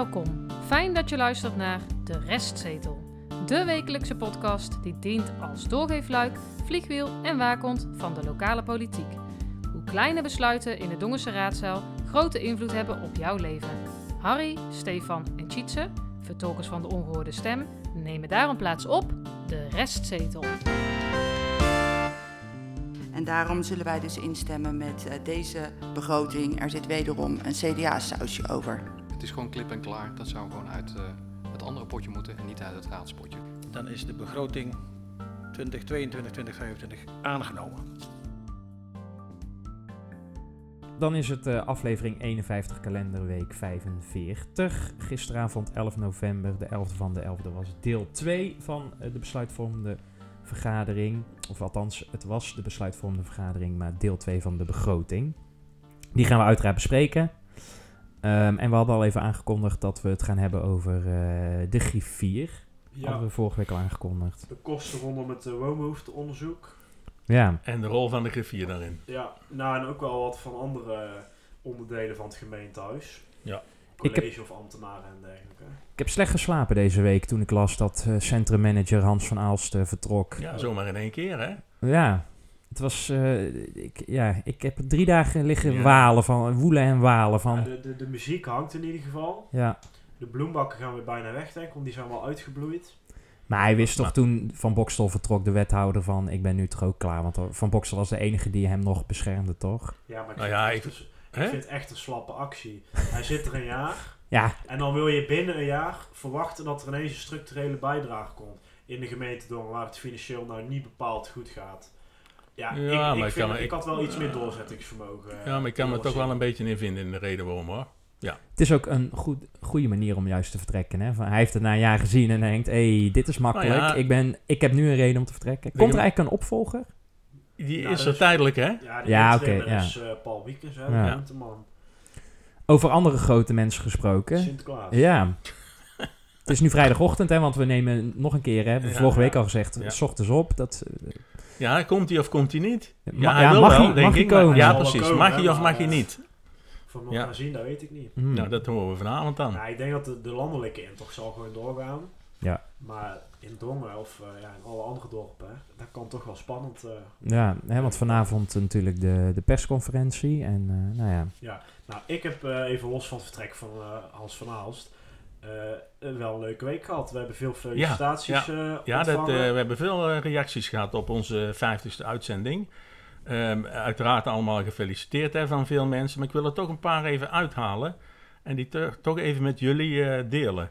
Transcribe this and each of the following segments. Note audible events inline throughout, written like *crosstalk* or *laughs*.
Welkom. Fijn dat je luistert naar De Restzetel. De wekelijkse podcast die dient als doorgeefluik, vliegwiel en waakhond van de lokale politiek. Hoe kleine besluiten in de Dongense raadzaal grote invloed hebben op jouw leven. Harry, Stefan en Tjitse, vertolkers van de ongehoorde stem, nemen daarom plaats op De Restzetel. En daarom zullen wij dus instemmen met eh, deze begroting. Er zit wederom een CDA-sausje over. Het is gewoon klip en klaar. Dat zou gewoon uit eh, het andere potje moeten en niet uit het raadspotje. Dan is de begroting 2022-2025 aangenomen. Dan is het eh, aflevering 51 kalenderweek 45. Gisteravond 11 november, de 11e van de 11e, was deel 2 van eh, de besluitvormende vergadering. Of althans, het was de besluitvormende vergadering, maar deel 2 van de begroting. Die gaan we uiteraard bespreken. Ehm, en we hadden al even aangekondigd dat we het gaan hebben over eh, de griffier. Hadden Ja, we vorige week al aangekondigd. de kosten rondom het uh, woonbehoefteonderzoek. Ja, En de rol van de griffier daarin. Ja, nou en ook wel wat van andere onderdelen van het gemeentehuis. Ja. College of ambtenaren en dergelijke. ik heb slecht geslapen deze week toen ik las dat eh, centrummanager Hans van Aalst eh, vertrok. Ja, zomaar in één keer, hè? Ja, het was. eh, ik, ja, ik heb drie dagen liggen Ja. walen van woelen en walen Ja, van. de, de, de muziek hangt in ieder geval. Ja, De bloembakken gaan weer bijna weg, denk ik, want die zijn wel uitgebloeid. maar hij wist toch Maar- toen Van Bokstel vertrok, de wethouder, van ik ben nu toch ook klaar. Want Van Bokstel was de enige die hem nog beschermde, toch? Ja, maar ik, Nou vind, ja, het ik- vind het echt een slappe actie. Hij zit er een jaar Ja, en dan wil je binnen een jaar verwachten dat er ineens een structurele bijdrage komt in de gemeente Dongen, waar het financieel nou niet bepaald goed gaat. Ja, Ja, ik, maar ik, ik vind- kan me- ik ik- had wel iets meer doorzettingsvermogen. Ja, maar ik kan me toch wel een beetje in vinden in de reden waarom, hoor. het is ook een goed, goede manier om juist te vertrekken. Hè? Van, hij heeft het na een jaar gezien en denkt, hé, hey, dit is makkelijk. Nou ja. ik, ben, ik heb nu een reden om te vertrekken. Komt er eigenlijk een opvolger? Die Ja, is dat er is- tijdelijk, hè? Ja, Ja, oké, ja. is eh, Paul Wiekens, hè, Ja. de groenteman. Over andere grote mensen gesproken. Sinterklaas. Ja. Het is nu vrijdagochtend, hè, want we nemen nog een keer, hè, hebben we Ja, vorige week ja. al gezegd, Ja. s ochtends op. Dat, eh, Ja, komt hij of komt hij niet? ma- Ja, hij wil mag wel, hij, denk mag hij ik. maar-? Ja, precies. komen, Mag hij of mag hij eh, niet? Van nog Ja. gaan zien, dat weet ik niet. Nou, dat horen we vanavond dan. Ja, ik denk dat de, de landelijke intocht zal gewoon doorgaan. Ja. Maar in Dongen of eh, ja, in alle andere dorpen, hè, dat kan toch wel spannend. eh. Ja, hè, want vanavond natuurlijk de, de persconferentie. En eh, nou ja, Nou, ik heb eh, even los van het vertrek van eh, Hans van Aalst eh, wel een leuke week gehad. We hebben veel felicitaties eh Ja, dat, eh, ontvangen. we hebben veel reacties gehad op onze 50ste uitzending. Ehm, uiteraard allemaal gefeliciteerd hè, van veel mensen. Maar ik wil er toch een paar even uithalen. En die to- toch even met jullie eh, delen.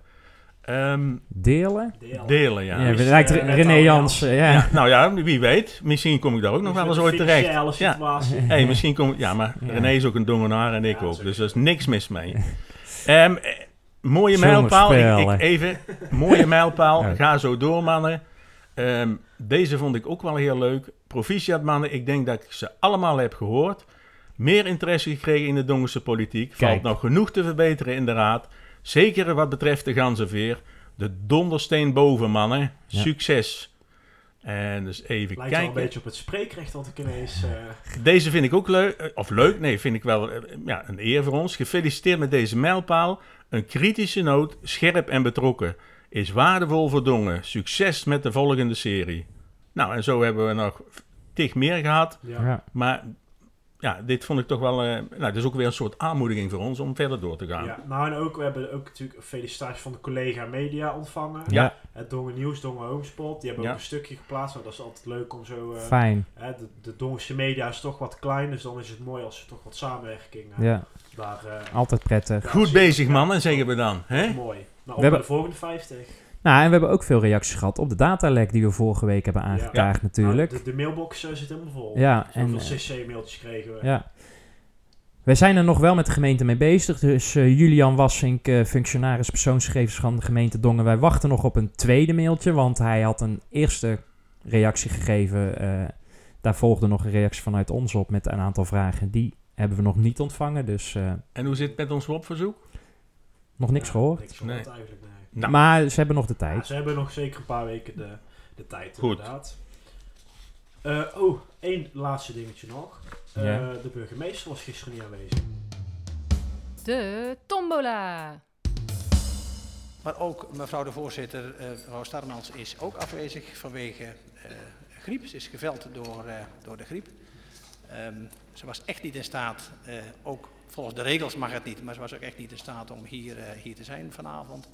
Ehm, delen. Deel. delen, ja. Ja, Dus, lijkt René Jansen, ja. Ja, nou ja, wie weet. Misschien kom ik daar ook nog Dus wel eens ooit terecht. Ja. *laughs* Hey, misschien kom Ja, maar Ja. René is ook een dongenaar en ik Ja, ook. Dus er is niks mis mee. *laughs* Ehm, eh, mooie mijlpaal. Ik, even, mooie *laughs* mijlpaal. Ja. Ga zo door, mannen. Ehm, deze vond ik ook wel heel leuk. Proficiat, mannen. Ik denk dat ik ze allemaal heb gehoord. Meer interesse gekregen in de Dongense politiek. Kijk. Valt nog genoeg te verbeteren in de raad. Zeker wat betreft de ganzenveer. De dondersteen boven, mannen. Ja. Succes. En dus even Lijkt wel kijken. een beetje op het spreekrecht dat ik ineens... eh, Deze vind ik ook leuk. eh, Of leuk, nee, vind ik wel eh, ja, een eer voor ons. Gefeliciteerd met deze mijlpaal. Een kritische noot, scherp en betrokken. Is waardevol voor Dongen. Succes met de volgende serie. Nou, en zo hebben we nog tig meer gehad. ja. Ja. Maar ja, dit vond ik toch wel... eh nou, het is ook weer een soort aanmoediging voor ons om verder door te gaan. Ja, nou en ook, we hebben ook natuurlijk een felicitatie van de collega media ontvangen. Ja, Het Dongen Nieuws, Dongen Homespot, die hebben Ja. ook een stukje geplaatst. Maar dat is altijd leuk om zo... eh, fijn. hè, de, de Dongense media is toch wat klein, dus dan is het mooi als er toch wat samenwerking eh, Ja, daar... eh, altijd prettig. Goed bezig, Ja. mannen, zeggen we dan. Hè? mooi. Nou, op hebben- naar de volgende 50. Nou, en we hebben ook veel reacties gehad op de datalek die we vorige week hebben aangekaart natuurlijk. Nou, de, de mailbox zit helemaal vol. Ja, en Zoveel eh, CC-mailtjes kregen we. ja. Wij zijn er nog wel met de gemeente mee bezig. Dus eh, Julian Wassink, eh, functionaris persoonsgegevens van de gemeente Dongen. Wij wachten nog op een tweede mailtje, want hij had een eerste reactie gegeven. eh, daar volgde nog een reactie vanuit ons op met een aantal vragen. Die hebben we nog niet ontvangen, dus eh, En hoe zit het met ons WOP-verzoek? nog niks Ja, gehoord. Niks gehoord Nee. eigenlijk, nee. Nou. Maar ze hebben nog de Ja, tijd. ze hebben nog zeker een paar weken de, de tijd, Goed. inderdaad. Eh, oh, één laatste dingetje nog. Eh, Ja. De burgemeester was gisteren niet aanwezig. De tombola. Maar ook mevrouw de voorzitter, eh, mevrouw Starmans, is ook afwezig vanwege eh, griep. Ze is geveld door, eh, door de griep. Ehm, ze was echt niet in staat, eh, ook volgens de regels mag het niet, maar ze was ook echt niet in staat om hier, eh, hier te zijn vanavond.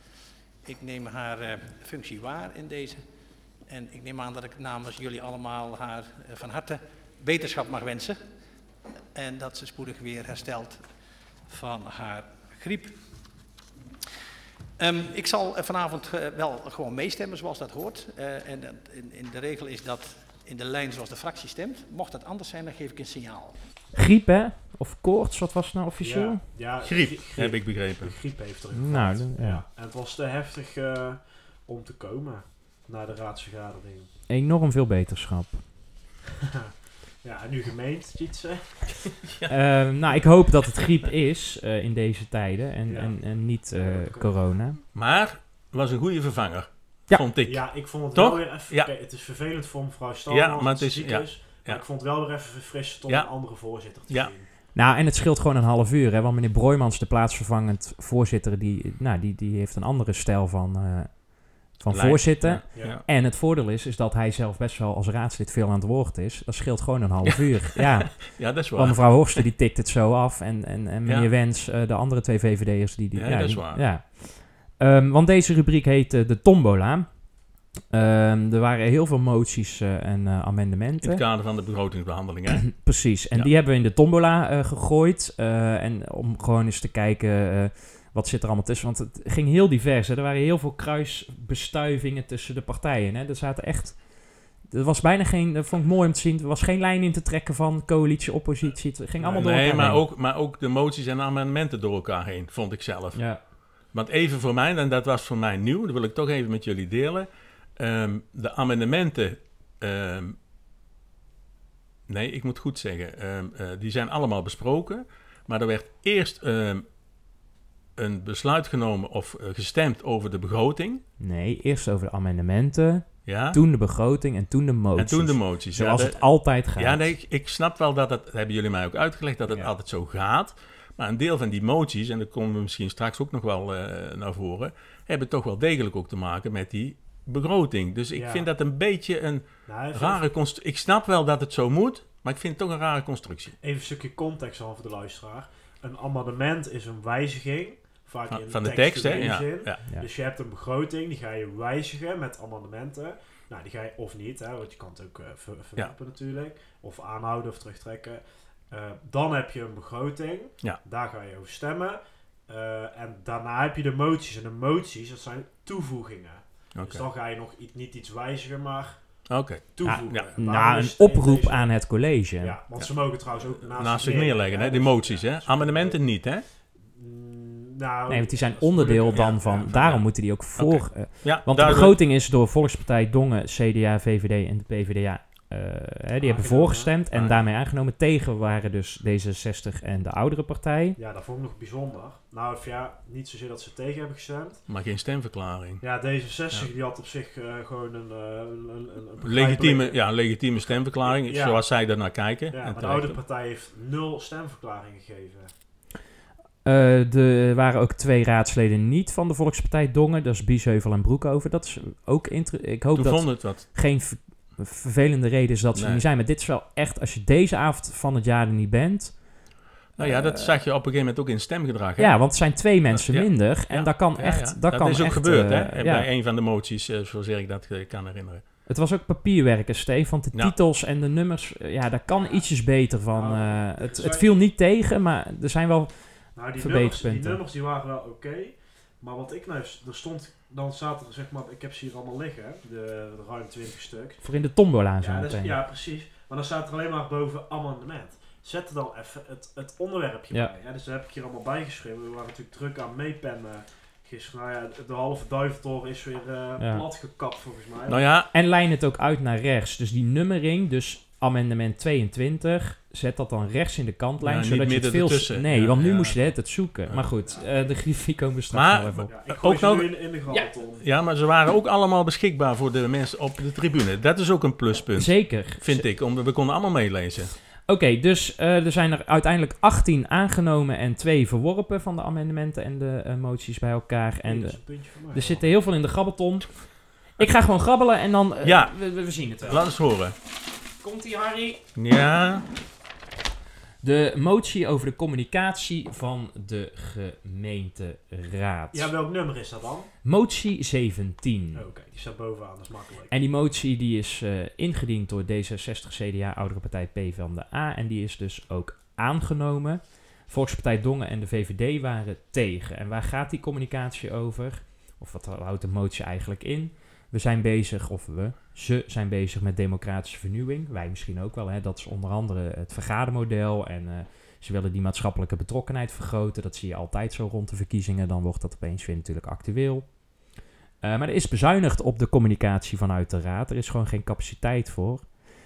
Ik neem haar eh, functie waar in deze. En ik neem aan dat ik namens jullie allemaal haar eh, van harte beterschap mag wensen. En dat ze spoedig weer herstelt van haar griep. Ehm, ik zal eh, vanavond wel gewoon meestemmen zoals dat hoort. En in, in de regel is dat in de lijn zoals de fractie stemt. Mocht dat anders zijn, dan geef ik een signaal. Griep, hè? Of koorts, wat was het nou officieel? Ja, ja, Griep, grie- heb ik begrepen. Griep heeft er Nou, dan- ja. ja. En het was te heftig eh, om te komen naar de raadsvergadering. Enorm veel beterschap. *laughs* Ja, en nu gemeend, Tjitse. *laughs* Eh, nou, ik hoop dat het griep is eh, in deze tijden en, Ja. en, en niet eh, Ja, corona. Maar was een goede vervanger, Ja. vond ik. Ja, ik vond het Toch? wel weer even... Ja. het is vervelend voor mevrouw Stalman Ja, maar het is- ja. is. Maar Ja. ik vond het wel weer even verfrissend om Ja. een andere voorzitter te Ja. zien. Nou, en het scheelt gewoon een half uur, hè? Want meneer Broijmans, de plaatsvervangend voorzitter, die, nou, die, die heeft een andere stijl van, eh, van voorzitter. Ja. Ja. Ja. En het voordeel is, is dat hij zelf best wel als raadslid veel aan het woord is. Dat scheelt gewoon een half uur. Ja, *laughs* Ja, dat is want waar. mevrouw Horsten die tikt het zo af. En, en, en meneer Ja. Wens, eh, de andere twee VVD'ers, die... die Ja, dat is die- waar. Ja. Ehm, want deze rubriek heet eh, de tombola. Ehm, er waren heel veel moties eh, en eh, In amendementen. het kader van de begrotingsbehandeling. Hè? *clears throat* Precies, en Ja. die hebben we in de tombola eh, gegooid. en om gewoon eens te kijken wat zit er allemaal tussen. Want het ging heel divers. Hè. Er waren heel veel kruisbestuivingen tussen de partijen. Hè. Er zaten echt... Er was bijna geen... Dat vond ik mooi om te zien. Er was geen lijn in te trekken van coalitie, oppositie. Het ging allemaal door nee, elkaar maar heen. ook, maar ook de moties en amendementen door elkaar heen, vond ik zelf. Ja. Want even voor mij, en dat was voor mij nieuw, dat wil ik toch even met jullie delen. Ehm, de amendementen, ehm, nee, ik moet goed zeggen, ehm, eh, die zijn allemaal besproken. Maar er werd eerst een besluit genomen of eh, gestemd over de begroting. Nee, eerst over de amendementen. Ja? Toen de begroting en toen de moties. en toen de moties. Zoals ja, het altijd gaat. Ja, nee, ik, ik snap wel dat het, dat hebben jullie mij ook uitgelegd, dat het Ja. altijd zo gaat. Maar een deel van die moties, en daar komen we misschien straks ook nog wel eh, naar voren, hebben toch wel degelijk ook te maken met die begroting. Dus ik Ja. vind dat een beetje een Nou, rare constructie. Ik snap wel dat het zo moet, maar ik vind het toch een rare constructie. even een stukje context al voor de luisteraar. Een amendement is een wijziging. Vaak Van, in van de tekst, hè? Ja. Dus je hebt een begroting, die ga je wijzigen met amendementen. Nou, die ga je of niet, hè, want je kan het ook ver- verwerpen natuurlijk. Of aanhouden of terugtrekken. Eh, dan heb je een begroting. Daar ga je over stemmen. Eh, en daarna heb je de moties. En de moties, dat zijn toevoegingen. Oké. Dus dan ga je nog niet iets wijzigen, maar Oké. toevoegen. Ja, Na een oproep deze- aan het college. Ja, want ze mogen trouwens ook naast, Naast zich neerleggen, hè? Die Dus, moties, ja, hè? ze Amendementen niet, hè? Mm, Nou, Nee, want die zijn onderdeel dan van... ja, daarom ja. moeten die ook voor... eh, Ja, want de begroting is door Volkspartij Dongen, CDA, VVD en de PvdA... eh, hè, die hebben voorgestemd en Ah. daarmee aangenomen. Tegen waren dus D66 en de oudere partij. Ja, dat vond ik nog bijzonder. Nou, of ja, niet zozeer dat ze tegen hebben gestemd. Maar geen stemverklaring. Ja, D66 Ja. die had op zich eh, gewoon een, eh, een, een, een Legitieme, begrijpelijke- ja, legitieme stemverklaring, Ja. zoals zij daarnaar kijken. Ja, En maar de terecht. oude partij heeft nul stemverklaring gegeven. Eh, er waren ook twee raadsleden niet van de Volkspartij Dongen. Dat is Biesheuvel en Broekhoven. Dat is ook interessant. Ik hoop Toen dat vond het wat. geen vervelende reden is dat ze Nee. niet zijn. Maar dit is wel echt, als je deze avond van het jaar er niet bent... Nou ja, dat eh, zag je op een gegeven moment ook in stemgedrag. Hè? Ja, want het zijn twee mensen Ja. minder. En Ja. dat kan Ja, echt... ja. Dat, kan is ook echt, gebeurd, eh, hè? ja. Bij een van de moties, eh, zover ik dat kan herinneren. Het was ook papierwerken, Steve. Want de Ja. titels en de nummers... Ja, daar kan ietsjes beter van. Nou, eh, het, het viel niet tegen, maar er zijn wel... Nou, die nummers, die Verbeterpunten. nummers die waren wel oké. Maar wat ik nou, er stond, dan zaten er zeg maar, ik heb ze hier allemaal liggen, de, de ruim 20 stuk. Voor in de tombola zo Ja, dus, ja, precies. Maar dan staat er alleen maar boven amendement. Zet er dan even het, het onderwerpje Ja. bij. Hè? Dus daar heb ik hier allemaal bijgeschreven. We waren natuurlijk druk aan meepennen gisteren. Nou ja, de halve duiventoren is weer Ja. plat gekapt volgens mij. Nou ja, En lijn het ook uit naar rechts. Dus die nummering, dus amendement 22, zet dat dan rechts in de kantlijn. Zodat je het veel... ertussen. Nee, Ja, want nu ja. moest je het het zoeken. Ja. Maar goed, eh, de grafiek komen we straks Maar- even op. ja, ik Ook nog- in, de ja, maar ze waren ook allemaal beschikbaar voor de mensen op de tribune. Dat is ook een pluspunt, Zeker. vind ik. Om, we konden allemaal meelezen. Oké, dus eh, er zijn er uiteindelijk 18 aangenomen en 2 verworpen van de amendementen en de eh, moties bij elkaar. En Hey, dat is een puntje voor mij. er zitten heel veel in de grabbelton. Ik ga gewoon grabbelen en dan... Ja. we, we- we zien het wel. Laat eens horen. Komt-ie, Harry? Ja, De motie over de communicatie van de gemeenteraad. Ja, welk nummer is dat dan? Motie 17. Oké, die staat bovenaan, dat is makkelijk. En die motie die is eh, ingediend door D66, CDA, Oudere Partij P van de A. En die is dus ook aangenomen. Volkspartij Dongen en de VVD waren tegen. En waar gaat die communicatie over? Of wat houdt de motie eigenlijk in? We zijn bezig, of we, ze zijn bezig met democratische vernieuwing. Wij misschien ook wel. Hè? Dat is onder andere het vergadermodel. En eh, ze willen die maatschappelijke betrokkenheid vergroten. Dat zie je altijd zo rond de verkiezingen. Dan wordt dat opeens weer natuurlijk actueel. Eh, maar er is bezuinigd op de communicatie vanuit de raad. Er is gewoon geen capaciteit voor.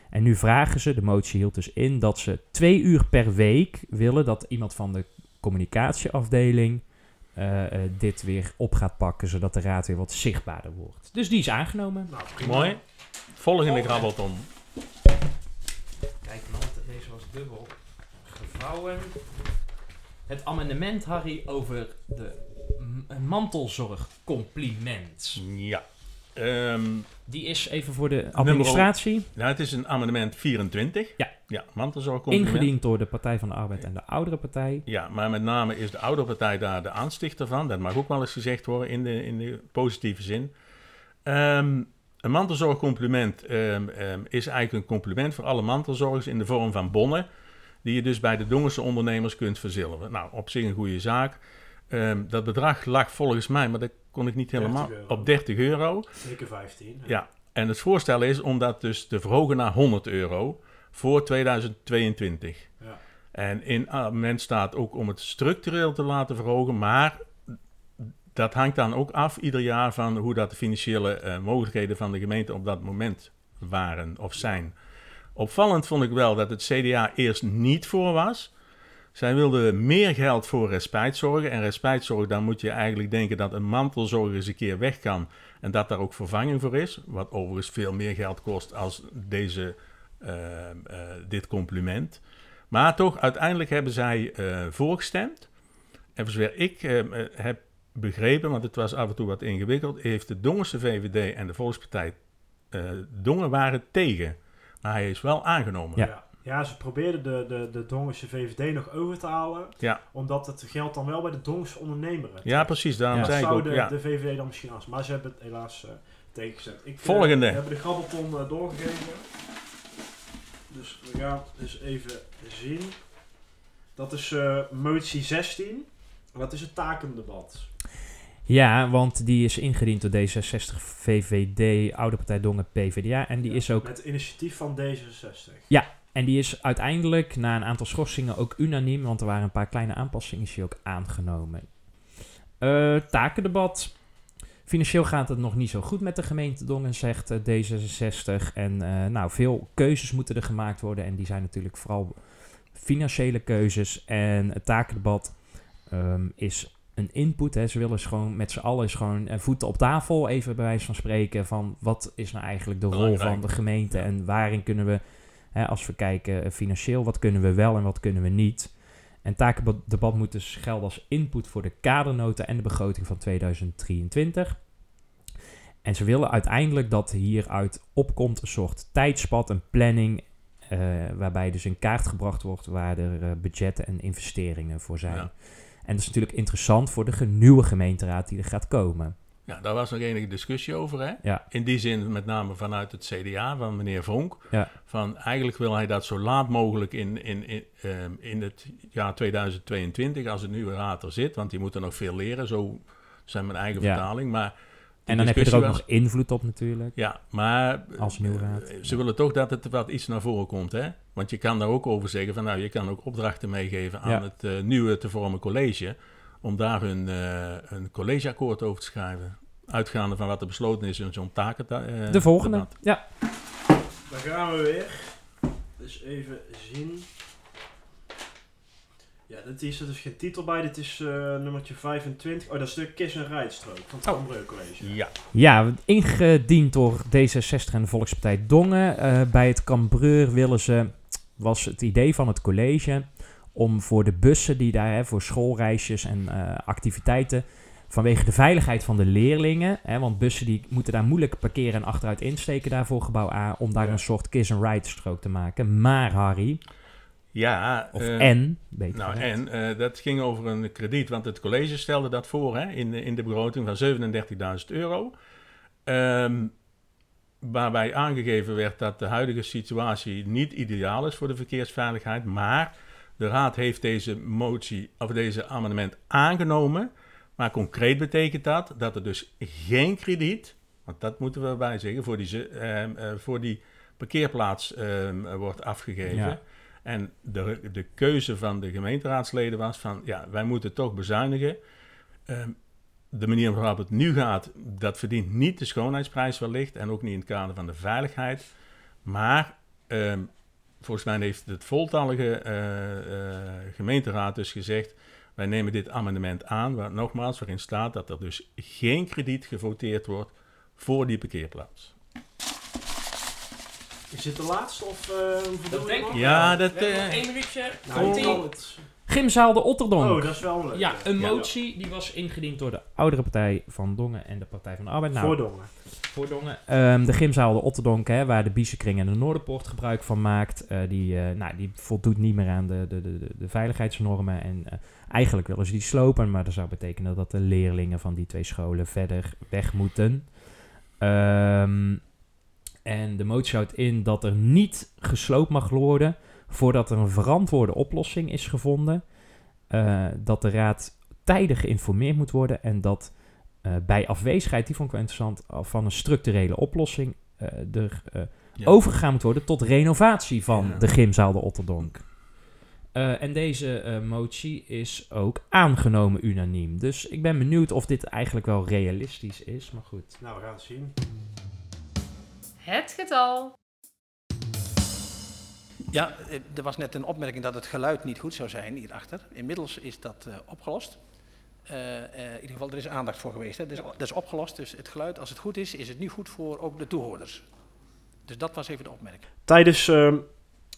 En nu vragen ze, de motie hield dus in, dat ze twee uur per week willen dat iemand van de communicatieafdeling eh, eh, dit weer op gaat pakken, zodat de raad weer wat zichtbaarder wordt. Dus die is aangenomen. Nou, prima. mooi. Volgende grabbelton. Kijk, man, deze was dubbel gevouwen. Het amendement, Harry, over de m- mantelzorgcompliment. Ja. Ehm, Die is even voor de administratie nou, het is een amendement 24. Ja. Ja, mantelzorgcompliment. ingediend door de Partij van de Arbeid en de Oudere Partij. Ja, maar met name is de oude partij daar de aanstichter van. Dat mag ook wel eens gezegd worden in de, in de positieve zin. Ehm, een mantelzorgcompliment ehm, ehm, is eigenlijk een compliment voor alle mantelzorgers in de vorm van bonnen. Die je dus bij de Dongense ondernemers kunt verzilveren. Nou, op zich een goede zaak. Ehm, dat bedrag lag volgens mij, maar dat kon ik niet 30 helemaal, op 30 euro. Zeker 15. Ja, en het voorstel is om dat dus te verhogen naar 100 euro voor 2022. Ja. En in amendement staat ook om het structureel te laten verhogen, maar dat hangt dan ook af ieder jaar van hoe dat de financiële eh, mogelijkheden van de gemeente op dat moment waren of zijn. Opvallend vond ik wel dat het CDA eerst niet voor was. Zij wilden meer geld voor respijtzorg. En respijtzorg, dan moet je eigenlijk denken dat een mantelzorger eens een keer weg kan. En dat daar ook vervanging voor is. Wat overigens veel meer geld kost als deze, eh, eh, dit compliment. Maar toch, uiteindelijk hebben zij eh voorgestemd. En voor zover ik heb begrepen, want het was af en toe wat ingewikkeld, heeft de Dongense VVD en de Volkspartij eh, Dongen waren tegen. Maar hij is wel aangenomen. Ja. Ja. ja, ze probeerden de, de, de Dongense VVD nog over te halen. Ja. Omdat het geld dan wel bij de Dongense ondernemer werd. Ja, precies. Daarom Ja. Dat zei ik zou ook. de, Ja. de VVD dan misschien als. Maar ze hebben het helaas eh tegengezet. Ik, eh, Volgende. we hebben de grabbelton eh, doorgegeven. Dus we gaan eens even zien. Dat is eh, motie 16. Dat is het takendebat. Ja, want die is ingediend door D66, VVD, Oude Partij Dongen, PvdA. En die Ja, is ook Met initiatief van D66. En die is uiteindelijk na een aantal schorsingen ook unaniem, want er waren een paar kleine aanpassingen, is die ook aangenomen. Eh, takendebat. Financieel gaat het nog niet zo goed met de gemeente Dongen, zegt eh, D66. En eh, nou, veel keuzes moeten er gemaakt worden en die zijn natuurlijk vooral financiële keuzes. En het takendebat ehm, is een input. Hè. Ze willen gewoon met z'n allen gewoon voeten op tafel, even bij wijze van spreken, van wat is nou eigenlijk de rol van de gemeente en waarin kunnen we Hè, als we kijken eh, financieel, wat kunnen we wel en wat kunnen we niet. En takendebat moet dus gelden als input voor de kadernota en de begroting van 2023. En ze willen uiteindelijk dat hieruit opkomt een soort tijdspad, een planning, eh, waarbij dus in kaart gebracht wordt waar er eh, budgetten en investeringen voor zijn. Ja. En dat is natuurlijk interessant voor de nieuwe gemeenteraad die er gaat komen. Ja, daar was nog enige discussie over. Hè? Ja. In die zin met name vanuit het CDA van meneer Vonk. Ja. Van eigenlijk wil hij dat zo laat mogelijk in, in, in, ehm, in het jaar 2022, als het nieuwe raad er zit. Want die moeten nog veel leren, zo zijn mijn eigen Ja. vertaling. Maar En dan heb je er ook nog invloed op natuurlijk. Ja, maar Als nieuwe raad. eh, ze willen toch dat het wat iets naar voren komt. Hè? Want je kan daar ook over zeggen van nou, je kan ook opdrachten meegeven aan het eh, nieuwe te vormen college. Om daar hun, eh, een collegeakkoord over te schrijven. Uitgaande van wat er besloten is in zo'n taken. eh, De volgende. debat. Ja, Daar gaan we weer. Dus even zien. Ja, dit is, er is geen titel bij. Dit is eh, nummertje 25. Oh, dat is de Kiss- en Rijdstrook van het Oh. College. Ja, Ja, ingediend door D66 en de Volkspartij Dongen. Eh, bij het Cambreur willen ze was het idee van het college om voor de bussen die daar, hè, voor schoolreisjes en eh, activiteiten, vanwege de veiligheid van de leerlingen, hè, want bussen die moeten daar moeilijk parkeren en achteruit insteken daarvoor gebouw A, om daar Ja. een soort kiss-and-ride strook te maken. Maar Harry, Ja, of eh, en, beter Nou, gezegd. en eh, dat ging over een krediet, want het college stelde dat voor hè, in, de, in de begroting van 37.000 euro. Ehm, waarbij aangegeven werd dat de huidige situatie niet ideaal is voor de verkeersveiligheid, maar de raad heeft deze motie of deze amendement aangenomen. Maar concreet betekent dat dat er dus geen krediet, want dat moeten we erbij zeggen, voor die, ehm, eh, voor die parkeerplaats ehm, wordt afgegeven. Ja. En de, de keuze van de gemeenteraadsleden was van, ja, wij moeten toch bezuinigen. Ehm, de manier waarop het nu gaat, dat verdient niet de schoonheidsprijs wellicht en ook niet in het kader van de veiligheid. Maar volgens mij heeft het voltallige eh, eh, gemeenteraad dus gezegd, wij nemen dit amendement aan, waar nogmaals waarin staat dat er dus geen krediet gevoteerd wordt voor die parkeerplaats. Is dit de laatste of uh, Dat denk ik. Ja, dat... Eh, één minuutje. Nou. Gymzaal de Otterdonk. Oh, dat is wel leuk. Ja, een Ja. motie die was ingediend door de oudere partij van Dongen en de Partij van de Arbeid. Nou, Voor Dongen. voor Dongen. Ehm, de gymzaal de Otterdonk, hè, waar de Biesenkring en de Noorderpoort gebruik van maakt, eh, die, eh, nou, die voldoet niet meer aan de, de, de, de- de veiligheidsnormen. En eh, eigenlijk willen ze die slopen, maar dat zou betekenen dat de leerlingen van die twee scholen verder weg moeten. Ehm, en de motie houdt in dat er niet gesloopt mag worden voordat er een verantwoorde oplossing is gevonden. Eh, dat de raad tijdig geïnformeerd moet worden en dat eh, bij afwezigheid, die vond ik wel interessant, eh, van een structurele oplossing eh, er eh, ja. overgegaan moet worden tot renovatie van Ja. de gymzaal de Otterdonk. Eh, en deze eh, motie is ook aangenomen unaniem. Dus ik ben benieuwd of dit eigenlijk wel realistisch is, maar goed. Nou, we gaan het zien. Het getal. Ja, eh, er was net een opmerking dat het geluid niet goed zou zijn hierachter. Inmiddels is dat eh, opgelost. Eh, in ieder geval, er is aandacht voor geweest. Hè. Dat, is, dat is opgelost, dus het geluid, als het goed is, is het nu goed voor ook de toehoorders. Dus dat was even de opmerking. Tijdens ehm,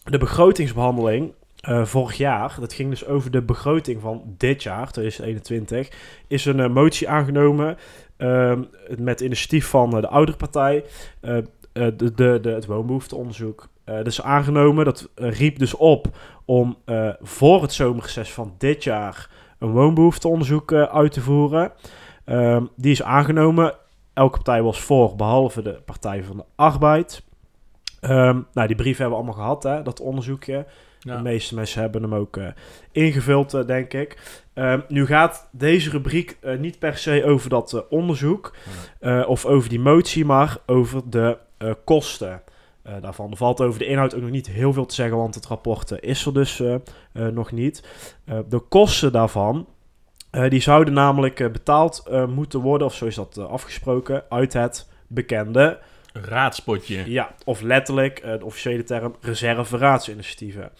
de begrotingsbehandeling eh, vorig jaar, dat ging dus over de begroting van dit jaar, 2021, is een motie aangenomen ehm, met initiatief van de oudere partij, eh, de, de, de, het woonbehoefteonderzoek. Eh dat is aangenomen, dat eh, riep dus op om eh, voor het zomerreces van dit jaar een woonbehoefteonderzoek eh, uit te voeren. Ehm, die is aangenomen. Elke partij was voor, behalve de Partij van de Arbeid. Ehm, nou, die brief hebben we allemaal gehad, hè, dat onderzoekje. Ja. De meeste mensen hebben hem ook ingevuld, denk ik. Ehm, nu gaat deze rubriek niet per se over dat onderzoek of over die motie, maar over de kosten eh, daarvan. Valt over de inhoud ook nog niet heel veel te zeggen, want het rapport eh, is er dus eh, nog niet. De kosten daarvan, die zouden namelijk betaald moeten worden, of zo is dat afgesproken, uit het bekende Raadspotje. ja, of letterlijk de officiële term reserve-raadsinitiatieven.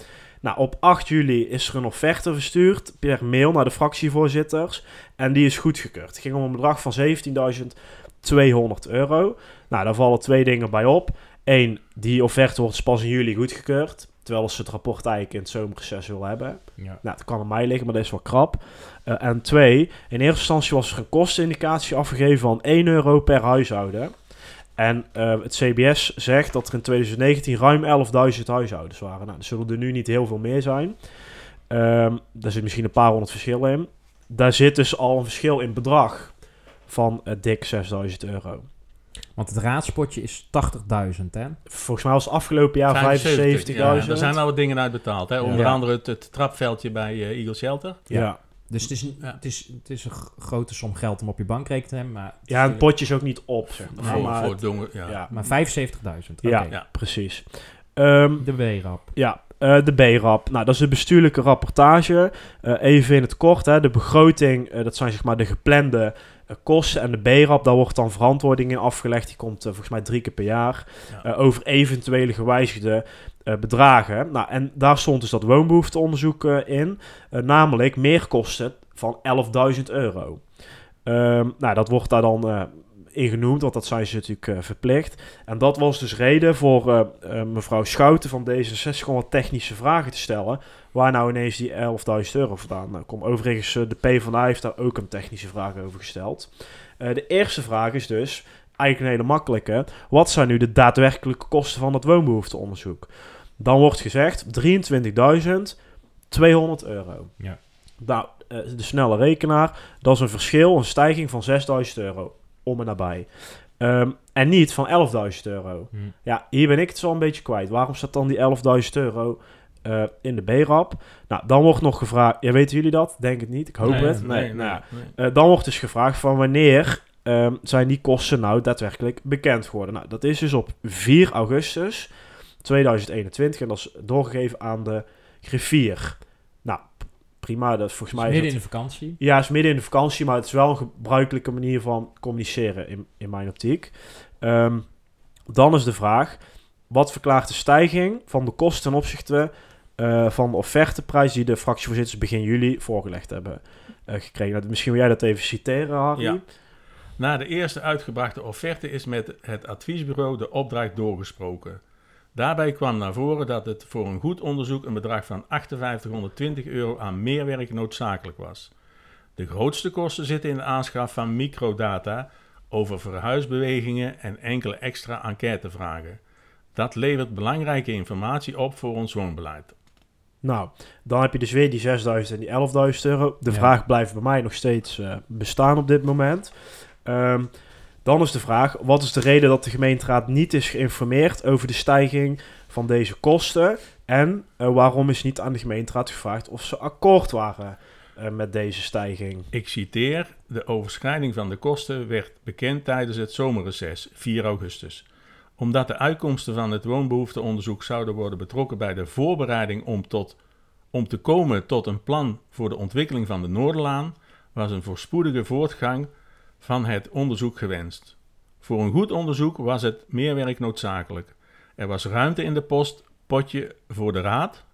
Nou, op 8 juli is er een offerte verstuurd per mail naar de fractievoorzitters. En die is goedgekeurd. Het ging om een bedrag van 17.200 euro. Nou, daar vallen twee dingen bij op. Eén, die offerte wordt pas in juli goedgekeurd. Terwijl ze het rapport eigenlijk in het zomerreces willen hebben. Ja. Nou, dat kan aan mij liggen, maar dat is wel krap. Eh, en twee, in eerste instantie was er een kostenindicatie afgegeven van 1 euro per huishouden. En eh, het CBS zegt dat er in 2019 ruim 11.000 huishoudens waren. Nou, er zullen er nu niet heel veel meer zijn. Ehm, daar zit misschien een paar honderd verschil in. Daar zit dus al een verschil in bedrag van eh, dik 6.000 euro. Want het raadspotje is 80.000, hè? Volgens mij was het afgelopen jaar 75.000. Ja, er zijn al wat dingen uitbetaald. Hè? Onder Ja. andere het, het trapveldje bij eh, Eagle Shelter. ja. Dus het is, een- Ja. het, is, het is een grote som geld om op je bankrekening te hebben, maar, ja, het potje is ook niet op, zeg maar. voor, maar voor het- dongen, ja. ja. maar 75.000. Oké, Ja. Ja. precies. Ehm, de W-rap. Ja, eh, de B-rap. Nou, dat is de bestuurlijke rapportage. Eh, even in het kort, hè. de begroting, eh, dat zijn zeg maar de geplande kosten. En de B-rap, daar wordt dan verantwoording in afgelegd. Die komt volgens mij drie keer per jaar. Ja. over eventuele gewijzigde bedragen. Nou, en daar stond dus dat woonbehoefteonderzoek eh, in. Namelijk meerkosten van 11.000 euro. Ehm, nou, dat wordt daar dan... ingenoemd, want dat zijn ze natuurlijk eh, verplicht. En dat was dus reden voor eh, eh, mevrouw Schouten van D66 om wat technische vragen te stellen. Waar nou ineens die 11.000 euro vandaan komt. Overigens, de PvdA heeft daar ook een technische vraag over gesteld. De eerste vraag is dus, eigenlijk een hele makkelijke. Wat zijn nu de daadwerkelijke kosten van het woonbehoefteonderzoek? Dan wordt gezegd 23.200 euro. Ja. Nou, de snelle rekenaar, dat is een verschil, een stijging van 6.000 euro. Om en nabij. Ehm, en niet van 11.000 euro. Hm. Ja, hier ben ik het wel een beetje kwijt. Waarom staat dan die 11.000 euro eh, in de B-rap? Nou, dan wordt nog gevraagd... Ja, weten jullie dat? Denk het niet. Ik hoop Nee, het. Nee, nee, nou nee. Eh, dan wordt dus gevraagd van wanneer ehm, zijn die kosten nou daadwerkelijk bekend geworden. Nou, dat is dus op 4 augustus 2021 en dat is doorgegeven aan de griffier. Prima, dat is volgens mij... is midden in de vakantie. ja, is midden in de vakantie, maar het is wel een gebruikelijke manier van communiceren in, in mijn optiek. Ehm, dan is de vraag, wat verklaart de stijging van de kosten ten opzichte eh, van de offerteprijs die de fractievoorzitters begin juli voorgelegd hebben eh, gekregen? Nou, misschien wil jij dat even citeren, Harry? Ja. Na de eerste uitgebrachte offerte is met het adviesbureau de opdracht doorgesproken. Daarbij kwam naar voren dat het voor een goed onderzoek een bedrag van 5820 euro aan meerwerk noodzakelijk was. De grootste kosten zitten in de aanschaf van microdata over verhuisbewegingen en enkele extra enquêtevragen. Dat levert belangrijke informatie op voor ons woonbeleid. Nou, dan heb je dus weer die 6000 en die 11.000 euro. De Ja. vraag blijft bij mij nog steeds eh, bestaan op dit moment. Ehm, dan is de vraag, wat is de reden dat de gemeenteraad niet is geïnformeerd over de stijging van deze kosten? En eh, waarom is niet aan de gemeenteraad gevraagd of ze akkoord waren eh, met deze stijging? Ik citeer: De overschrijding van de kosten werd bekend tijdens het zomerreces 4 augustus. Omdat de uitkomsten van het woonbehoefteonderzoek zouden worden betrokken bij de voorbereiding om, tot, om te komen tot een plan voor de ontwikkeling van de Noorderlaan, was een voorspoedige voortgang van het onderzoek gewenst. Voor een goed onderzoek was het meerwerk noodzakelijk. Er was ruimte in de post, potje voor de raad.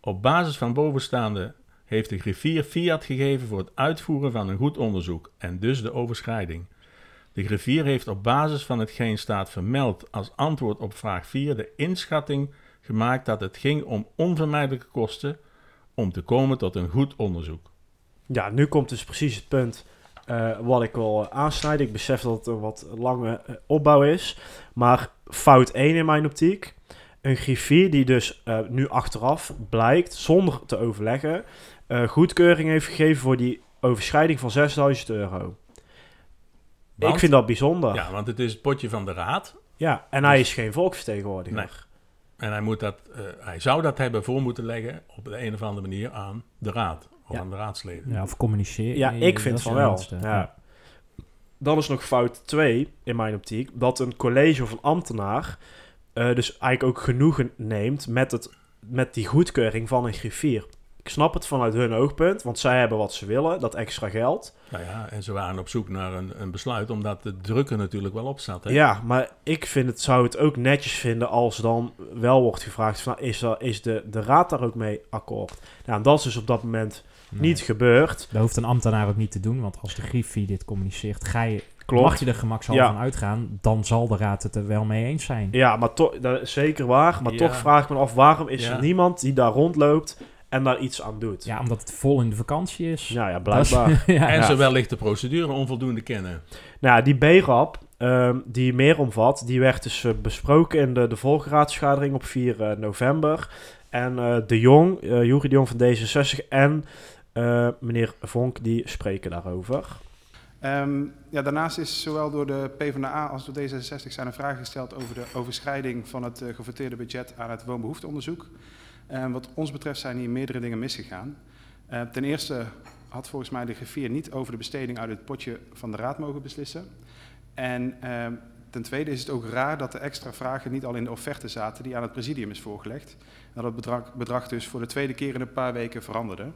Op basis van bovenstaande heeft de griffier fiat gegeven voor het uitvoeren van een goed onderzoek en dus de overschrijding. De griffier heeft op basis van hetgeen staat vermeld als antwoord op vraag 4 de inschatting gemaakt dat het ging om onvermijdelijke kosten om te komen tot een goed onderzoek. Ja, nu komt dus precies het punt eh, wat ik wil aansnijden. Ik besef dat het een wat lange eh, opbouw is. Maar fout 1 in mijn optiek. Een griffier die dus eh, nu achteraf blijkt, zonder te overleggen, goedkeuring heeft gegeven voor die overschrijding van 6000 euro. Want- Ik vind dat bijzonder. Ja, want het is het potje van de raad Ja, en hij is geen volksvertegenwoordiger. Nee. en hij, moet dat, hij zou dat hebben voor moeten leggen op de een of andere manier aan de raad of Ja. aan de raadsleden. Ja, of communiceren. Ja, ik vind van wel. Ja. Dan is nog fout 2 in mijn optiek. Dat een college of een ambtenaar eh, dus eigenlijk ook genoegen neemt met, het, met die goedkeuring van een griffier. Ik snap het vanuit hun oogpunt, want zij hebben wat ze willen, dat extra geld. Nou ja, en ze waren op zoek naar een, een besluit, omdat de druk er natuurlijk wel op zat. Hè? Ja, maar ik vind het, zou het ook netjes vinden als dan wel wordt gevraagd: van, is, er, is de, de raad daar ook mee akkoord? Nou, en dat is dus op dat moment Nee. niet gebeurd. Dat hoeft een ambtenaar ook niet te doen, want als de griffie dit communiceert, ga je, Klopt. mag je er gemakshalve Ja. van uitgaan, dan zal de raad het er wel mee eens zijn. Ja, maar toch, dat is zeker waar. Maar Ja. toch vraag ik me af: waarom is Ja. er niemand die daar rondloopt en daar iets aan doet? Ja, omdat het vol in de vakantie is. Nou ja, is- blijkbaar. *laughs* ja. En Ja. ze wellicht de procedure onvoldoende kennen. nou ja, die B-rap, ehm, die meer omvat, die werd dus eh, besproken in de, de op 4 eh, november. En eh, de Jong, eh Jurie de Jong van D66 en eh, meneer Vonk, die spreken daarover. Ehm, ja, daarnaast is zowel door de PvdA als door D66 zijn er vragen gesteld over de overschrijding van het uh, gevoteerde budget aan het woonbehoefteonderzoek. Um, wat ons betreft zijn hier meerdere dingen misgegaan. Uh, ten eerste had volgens mij de griffier niet over de besteding uit het potje van de raad mogen beslissen. En uh, ten tweede is het ook raar dat de extra vragen niet al in de offerte zaten die aan het presidium is voorgelegd. En dat het bedrag, bedrag dus voor de tweede keer in een paar weken veranderde.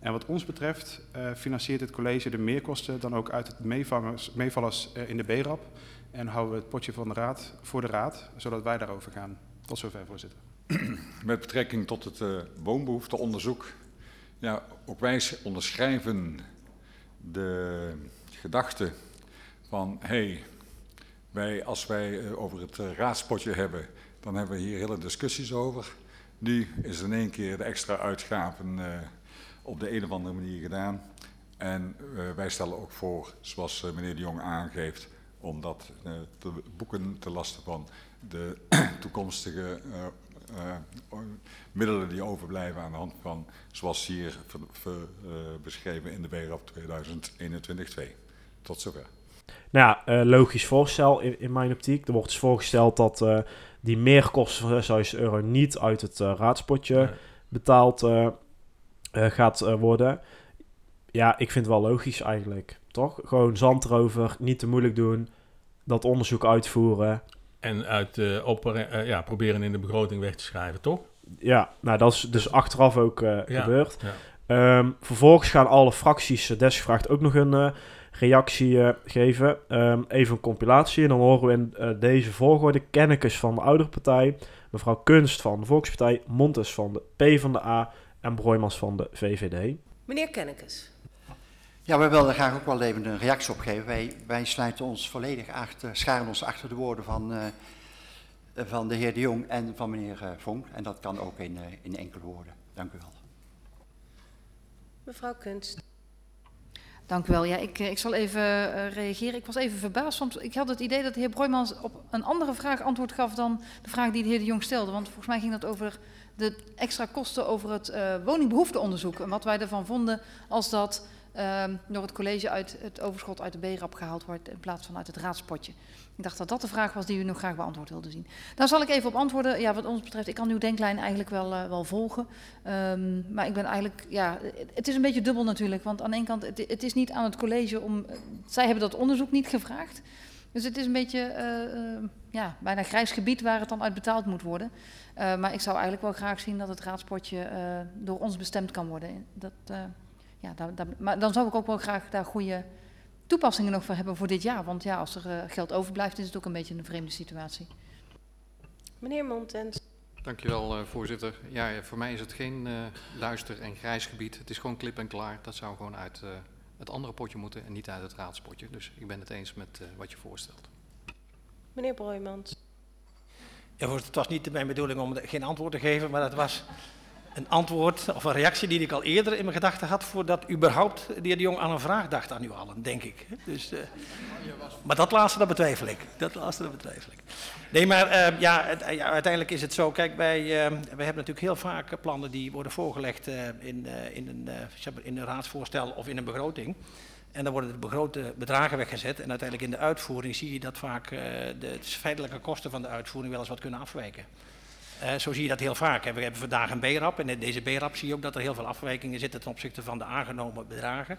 En wat ons betreft uh, financiert het college de meerkosten dan ook uit het meevallers uh, in de B-rap. En houden we het potje van de raad voor de raad, zodat wij daarover gaan. Tot zover, voorzitter. *clears throat* Met betrekking tot het uh, woonbehoefteonderzoek. Ja, ook wij onderschrijven de gedachte van, hey, wij, als wij eh, over het eh, raadspotje hebben, dan hebben we hier hele discussies over. Nu is in één keer de extra uitgaven eh, op de een of andere manier gedaan. En eh, wij stellen ook voor, zoals eh, meneer de Jong aangeeft, om dat eh, te boeken ten laste van de *clears throat* toekomstige middelen die overblijven aan de hand van, zoals hier ver- ver- beschreven in de BRAP 2021-2. Tot zover. Nou ja, logisch voorstel in, in mijn optiek. Er wordt dus voorgesteld dat die meerkosten van 6000 euro niet uit het raadspotje Nee. betaald eh, gaat eh, worden. Ja, ik vind het wel logisch eigenlijk, toch? Gewoon zand erover, niet te moeilijk doen, dat onderzoek uitvoeren. En uit eh, ja, proberen in de begroting weg te schrijven, toch? Ja, nou dat is dus achteraf ook eh, Ja. gebeurd. Ja. Ehm, vervolgens gaan alle fracties, uh, desgevraagd, ook nog een eh, reactie eh, geven. Ehm, even een compilatie. En dan horen we in eh, deze volgorde Kennekes van de oudere partij, mevrouw Kunst van de Volkspartij, Montes van de P van de A en Broijmans van de VVD. Meneer Kennekes. Ja, wij wilden graag ook wel even een reactie op geven. Wij, wij sluiten ons volledig achter, scharen ons achter de woorden van, eh, van de heer De Jong en van meneer eh, Vonk. En dat kan ook in, eh, in enkele woorden. Dank u wel. Mevrouw Kunst. Dank u wel. Ja, ik, ik zal even reageren. Ik was even verbaasd, want ik had het idee dat de heer Broijmans op een andere vraag antwoord gaf dan de vraag die de heer De Jong stelde. Want volgens mij ging dat over de extra kosten over het eh, woningbehoefteonderzoek. En wat wij ervan vonden als dat ehm, door het college uit het overschot uit de B-rap gehaald wordt in plaats van uit het raadspotje. Ik dacht dat dat de vraag was die u nog graag beantwoord wilde zien. Daar zal ik even op antwoorden. Ja, wat ons betreft, ik kan uw denklijn eigenlijk wel, eh, wel volgen. Ehm, maar ik ben eigenlijk, ja, het- is een beetje dubbel natuurlijk. Want aan de ene kant, het, het is niet aan het college om, eh, zij hebben dat onderzoek niet gevraagd. Dus het is een beetje, ja, bijna grijs gebied waar het dan uit betaald moet worden. Eh, maar ik zou eigenlijk wel graag zien dat het raadspotje eh, door ons bestemd kan worden. Dat, eh, ja, daar, daar- maar dan zou ik ook wel graag daar goede toepassingen nog voor hebben voor dit jaar. Want ja, als er geld overblijft, is het ook een beetje een vreemde situatie. Meneer Montens. Dankjewel, eh, voorzitter. Ja, voor mij is het geen eh, duister en grijs gebied. Het is gewoon klip en klaar. Dat zou gewoon uit eh, het andere potje moeten en niet uit het raadspotje. Dus ik ben het eens met eh, wat je voorstelt. Meneer Broijmans. Het was niet mijn bedoeling om geen antwoord te geven, maar dat was een antwoord of een reactie die ik al eerder in mijn gedachten had voordat überhaupt de heer de Jong aan een vraag dacht aan u allen, denk ik. Dus, eh, maar dat laatste, dat betwijfel ik. Dat laatste, dat betwijfel ik. Nee, maar eh, ja, het- ja, uiteindelijk is het zo. Kijk, wij, eh, hebben natuurlijk heel vaak eh, plannen die worden voorgelegd eh, in, eh, in, een, eh, in een raadsvoorstel of in een begroting. En dan worden de begrote bedragen weggezet. En uiteindelijk in de uitvoering zie je dat vaak eh, de feitelijke kosten van de uitvoering wel eens wat kunnen afwijken. Eh, zo zie je dat heel vaak. We hebben vandaag een B-rap en in deze B-rap zie je ook dat er heel veel afwijkingen zitten ten opzichte van de aangenomen bedragen.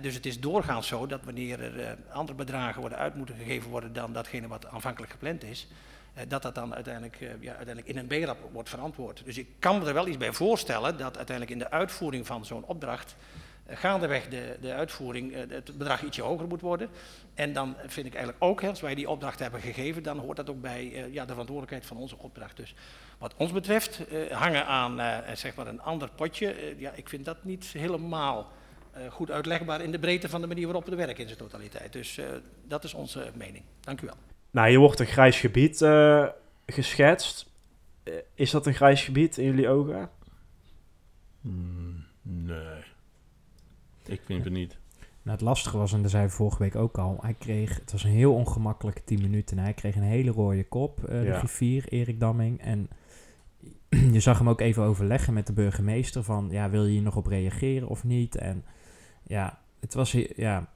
Dus het is doorgaans zo dat wanneer er eh, andere bedragen worden uit moeten gegeven worden dan datgene wat aanvankelijk gepland is, dat dat dan uiteindelijk, ja, uiteindelijk in een B-rap wordt verantwoord. Dus ik kan me er wel iets bij voorstellen dat uiteindelijk in de uitvoering van zo'n opdracht gaandeweg de, de uitvoering eh, het bedrag ietsje hoger moet worden. En dan vind ik eigenlijk ook, hè, als wij die opdracht hebben gegeven, dan hoort dat ook bij eh, ja, de verantwoordelijkheid van onze opdracht. Dus wat ons betreft, eh, hangen aan eh, zeg maar een ander potje, eh, ja, ik vind dat niet helemaal eh, goed uitlegbaar in de breedte van de manier waarop we werken in zijn totaliteit. Dus eh, dat is onze mening. Dank u wel. Nou, hier wordt een grijs gebied eh, geschetst. Eh, is dat een grijs gebied in jullie ogen? Hmm, nee. Ik vind het niet. Nou, het lastige was, en dat zei we vorige week ook al, hij kreeg, het was een heel ongemakkelijke 10 minuten. En hij kreeg een hele rode kop, eh, de Ja. griffier, Erik Damming. En *clears throat* je zag hem ook even overleggen met de burgemeester van, ja, wil je hier nog op reageren of niet? En ja, het was, ja,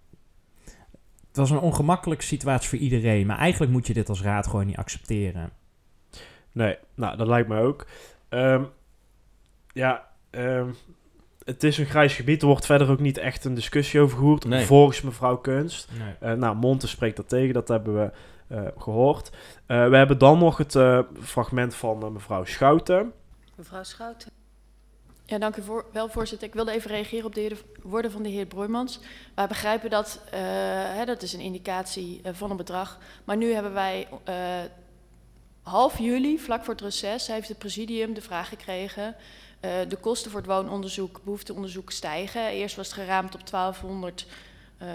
het was een ongemakkelijke situatie voor iedereen. Maar eigenlijk moet je dit als raad gewoon niet accepteren. Nee, nou, dat lijkt me ook. Ehm, ja, ehm, het is een grijs gebied. Er wordt verder ook niet echt een discussie over gevoerd. Nee. Volgens mevrouw Kunst. Nee. Eh, nou, Monte spreekt dat tegen. Dat hebben we eh, gehoord. Eh, we hebben dan nog het eh, fragment van mevrouw Schouten. Mevrouw Schouten. Ja, dank u voor, wel, voorzitter. Ik wilde even reageren op de heer- woorden van de heer Broijmans. Wij begrijpen dat, eh, hè, dat is een indicatie van een bedrag. Maar nu hebben wij eh, half juli, vlak voor het reces, heeft het presidium de vraag gekregen... eh, de kosten voor het woononderzoek, behoefteonderzoek stijgen. Eerst was het geraamd op 1200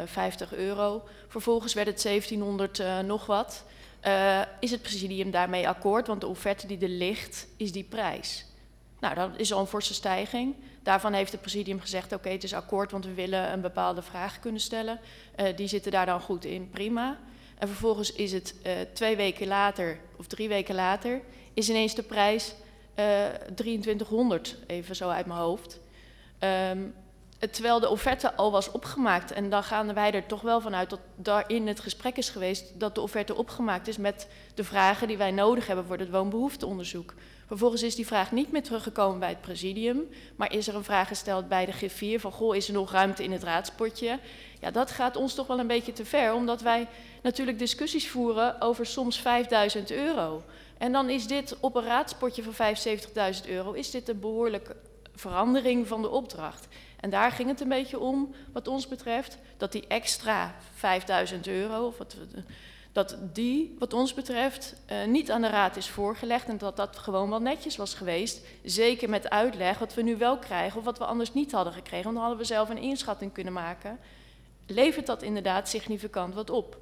50 euro. Vervolgens werd het 1700 eh, nog wat. Eh, is het presidium daarmee akkoord? Want de offerte die er ligt, is die prijs. Nou, dat is al een forse stijging. Daarvan heeft het presidium gezegd, oké, het is akkoord, want we willen een bepaalde vraag kunnen stellen. Die zitten daar dan goed in, prima. En vervolgens is het twee weken later, of drie weken later, is ineens de prijs 2300, even zo uit mijn hoofd. Ehm, terwijl de offerte al was opgemaakt. En dan gaan wij er toch wel vanuit dat daarin het gesprek is geweest dat de offerte opgemaakt is met de vragen die wij nodig hebben voor het woonbehoefteonderzoek. Vervolgens is die vraag niet meer teruggekomen bij het presidium, maar is er een vraag gesteld bij de G4 van goh, is er nog ruimte in het raadspotje? Ja, dat gaat ons toch wel een beetje te ver, omdat wij natuurlijk discussies voeren over soms 5000 euro. En dan is dit op een raadspotje van 75.000 euro, is dit een behoorlijke verandering van de opdracht. En daar ging het een beetje om, wat ons betreft, dat die extra 5000 euro, of dat die, wat ons betreft, eh, niet aan de raad is voorgelegd en dat dat gewoon wel netjes was geweest. Zeker met uitleg wat we nu wel krijgen of wat we anders niet hadden gekregen. Want dan hadden we zelf een inschatting kunnen maken. Levert dat inderdaad significant wat op?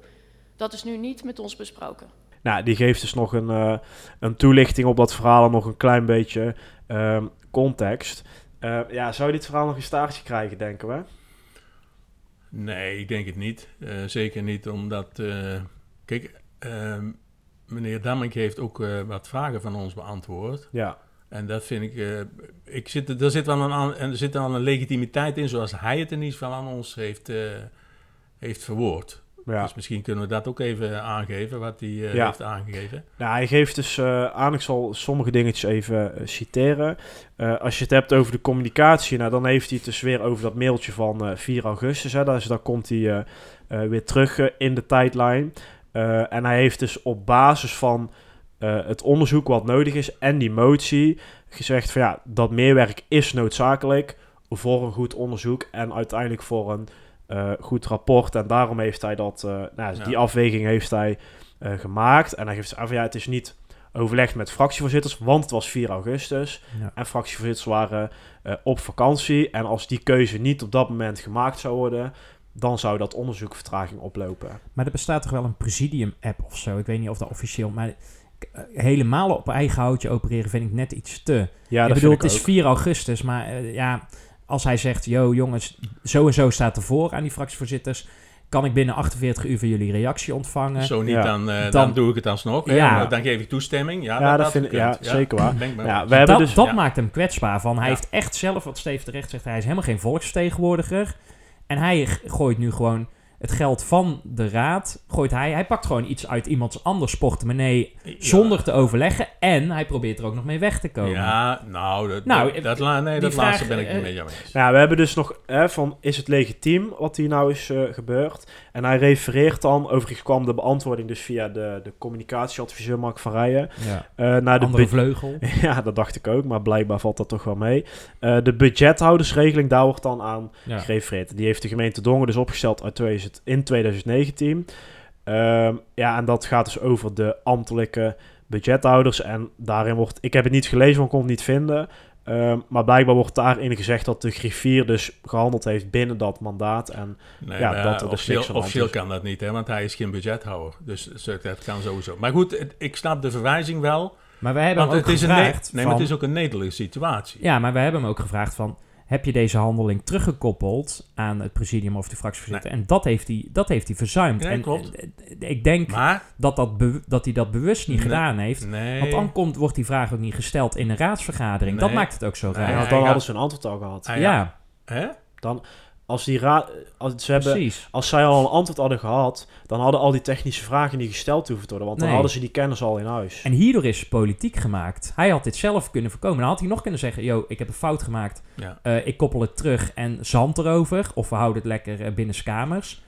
Dat is nu niet met ons besproken. Nou, die geeft dus nog een, eh, een toelichting op dat verhaal en nog een klein beetje ehm, context. Eh, ja, zou je dit verhaal nog een staartje krijgen, denken we? Nee, ik denk het niet. Eh, zeker niet omdat... kijk, ehm, meneer Dammink heeft ook wat vragen van ons beantwoord. Ja. En dat vind ik... ik zit, er, zit wel een, en er zit wel een legitimiteit in, zoals hij het in ieder geval aan ons heeft, heeft verwoord. Ja. Dus misschien kunnen we dat ook even aangeven, wat hij eh, Ja. heeft aangegeven. Nou, hij geeft dus eh, aan, ik zal sommige dingetjes even eh, citeren. Eh, als je het hebt over de communicatie, nou, dan heeft hij het dus weer over dat mailtje van eh, 4 augustus. Hè, dus daar komt hij eh, eh, weer terug eh, in de tijdlijn. Eh, en hij heeft dus op basis van eh, het onderzoek wat nodig is en die motie gezegd van ja, dat meerwerk is noodzakelijk voor een goed onderzoek en uiteindelijk voor een eh, goed rapport. En daarom heeft hij dat, eh, nou, Ja. die afweging heeft hij eh, gemaakt. En hij geeft aan van ja, het is niet overlegd met fractievoorzitters, want het was 4 augustus. Ja. En fractievoorzitters waren eh, op vakantie. En als die keuze niet op dat moment gemaakt zou worden, dan zou dat onderzoek vertraging oplopen. Maar er bestaat toch wel een presidium-app of zo? Ik weet niet of dat officieel... Maar eh, helemaal op eigen houtje opereren vind ik net iets te. Ja, ik dat bedoel, vind ik het is ook. 4 augustus, maar eh, ja... Als hij zegt, yo jongens, zo en zo staat ervoor aan die fractievoorzitters... kan ik binnen 48 uur van jullie reactie ontvangen. Zo niet, Ja. dan, eh, dan, Dan- doe ik het alsnog. hè. Ja. Dan geef ik toestemming. Ja, Ja, dat, dat vind ik- ja, zeker waar. Ja, we hebben dat dus- dat ja. maakt hem kwetsbaar. Van, hij Ja. heeft echt zelf, wat Steve terecht zegt, hij is helemaal geen volksvertegenwoordiger. En hij gooit nu gewoon het geld van de raad, gooit hij, hij pakt gewoon iets uit iemands anders portemonnee Ja. zonder te overleggen. En hij probeert er ook nog mee weg te komen. Ja, nou, dat, Nou, dat, nee, dat laatste ben ik eh, niet mee eens. Nou, we hebben dus nog hè, van, is het legitiem wat hier nou is eh, gebeurd? En hij refereert dan, overigens kwam de beantwoording dus via de, de communicatieadviseur Mark van Rijen, Ja. eh, naar de Andere vleugel. *laughs* Ja, dat dacht ik ook, maar blijkbaar valt dat toch wel mee. Eh, de budgethoudersregeling, daar wordt dan aan Ja. gerefereerd. Die heeft de gemeente Dongen dus opgesteld uit 2000, in 2019. Ehm, ja, en dat gaat dus over de ambtelijke budgethouders. En daarin wordt, ik heb het niet gelezen, want ik kon het niet vinden. Ehm, maar blijkbaar wordt daarin gezegd dat de griffier dus gehandeld heeft binnen dat mandaat. En Nee, ja, maar dat er dus officieel, officieel kan dat niet, hè, want hij is geen budgethouder. Dus zo- dat kan sowieso. Maar goed, het- ik snap de verwijzing wel. Maar wij hebben Want hem ook het is, een, ne- gevraagd nee, maar het is ook een nederige situatie. Ja, maar we hebben hem ook gevraagd van... Heb je deze handeling teruggekoppeld aan het presidium of de fractievoorzitter? En dat heeft hij, dat heeft hij verzuimd. Nee, en klopt. eh, eh, ik denk Maar, dat, dat, dat hij dat bewust niet Nee, gedaan heeft. nee. Want dan komt, wordt die vraag ook niet gesteld in een raadsvergadering. Dat maakt het ook zo raar. Ja, dan hadden ze een antwoord al gehad. hij- ja, hè? Dan, als, die raad, als, ze hebben, precies. als zij al een antwoord hadden gehad, dan hadden al die technische vragen niet gesteld hoeven te worden. Want dan Nee. hadden ze die kennis al in huis. En hierdoor is politiek gemaakt. Hij had dit zelf kunnen voorkomen. Dan had hij nog kunnen zeggen... Yo, ik heb een fout gemaakt. Ja. Eh, ik koppel het terug en zand erover. Of we houden het lekker eh, binnen kamers.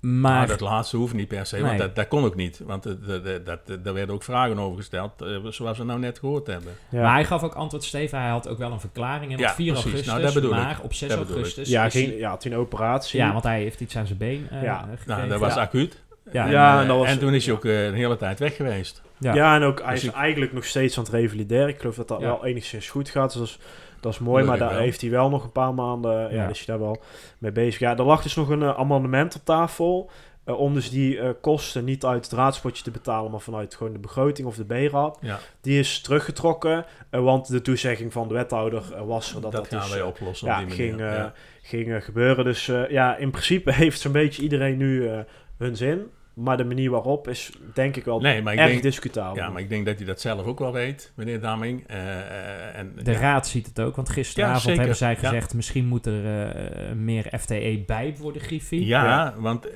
Maar Maar dat laatste hoeft niet per se, want Nee. dat, dat kon ook niet. Want de- de- dat, de- daar werden ook vragen over gesteld, eh, zoals we nou net gehoord hebben. Ja. Maar hij gaf ook antwoord, Steven. Hij had ook wel een verklaring. En Ja, op 4 precies. augustus, Nou, dat bedoel ik. maar op 6 Dat bedoel ik. augustus... ja, ging, hij- ja, toen een operatie. ja, want hij heeft iets aan zijn been eh Ja. gekregen. Nou, dat was Ja. acuut. Ja. en, Ja, eh, en dat was- en toen is hij ja. ook een hele tijd weg geweest. Ja. Ja, en ook hij Dus is ik- eigenlijk nog steeds aan het revalideren. Ik geloof dat dat Ja. wel enigszins goed gaat. Dus Dat is mooi, maar daar wel. heeft hij wel nog een paar maanden, ja, is hij daar wel mee bezig. Ja, er lag dus nog een eh, amendement op tafel, eh, om dus die eh, kosten niet uit het raadspotje te betalen, maar vanuit gewoon de begroting of de B-raad. Ja, Die is teruggetrokken, want de toezegging van de wethouder was er dat dat, dat, gaan dus, wij oplossen ja, op die manier. ging, ja. ging gebeuren. Dus ja, in principe *laughs* heeft zo'n beetje iedereen nu hun zin. Maar de manier waarop is denk ik wel Nee, maar ik erg denk- discutabel. Ja, maar ik denk dat hij dat zelf ook wel weet, meneer Daming. Eh, eh, en, De ja. raad ziet het ook, want gisteravond Ja, hebben zij Ja. gezegd... misschien moet er eh, meer FTE bij voor de Griffie. Ja, want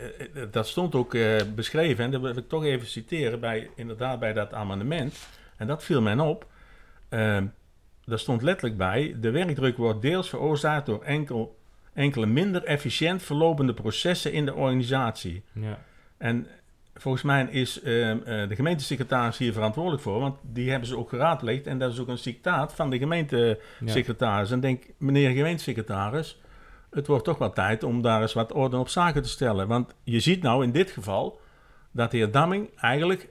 dat stond ook eh, beschreven, en dat wil ik toch even citeren, bij, inderdaad bij dat amendement. En dat viel men op. Ehm daar stond letterlijk bij, de werkdruk wordt deels veroorzaakt door enkel, enkele minder efficiënt verlopende processen in de organisatie. Ja. En volgens mij is eh, de gemeentesecretaris hier verantwoordelijk voor, want die hebben ze ook geraadpleegd. En dat is ook een citaat van de gemeentesecretaris. En denk, meneer gemeentesecretaris, het wordt toch wel tijd om daar eens wat orde op zaken te stellen. Want je ziet nou in dit geval dat de heer Damming eigenlijk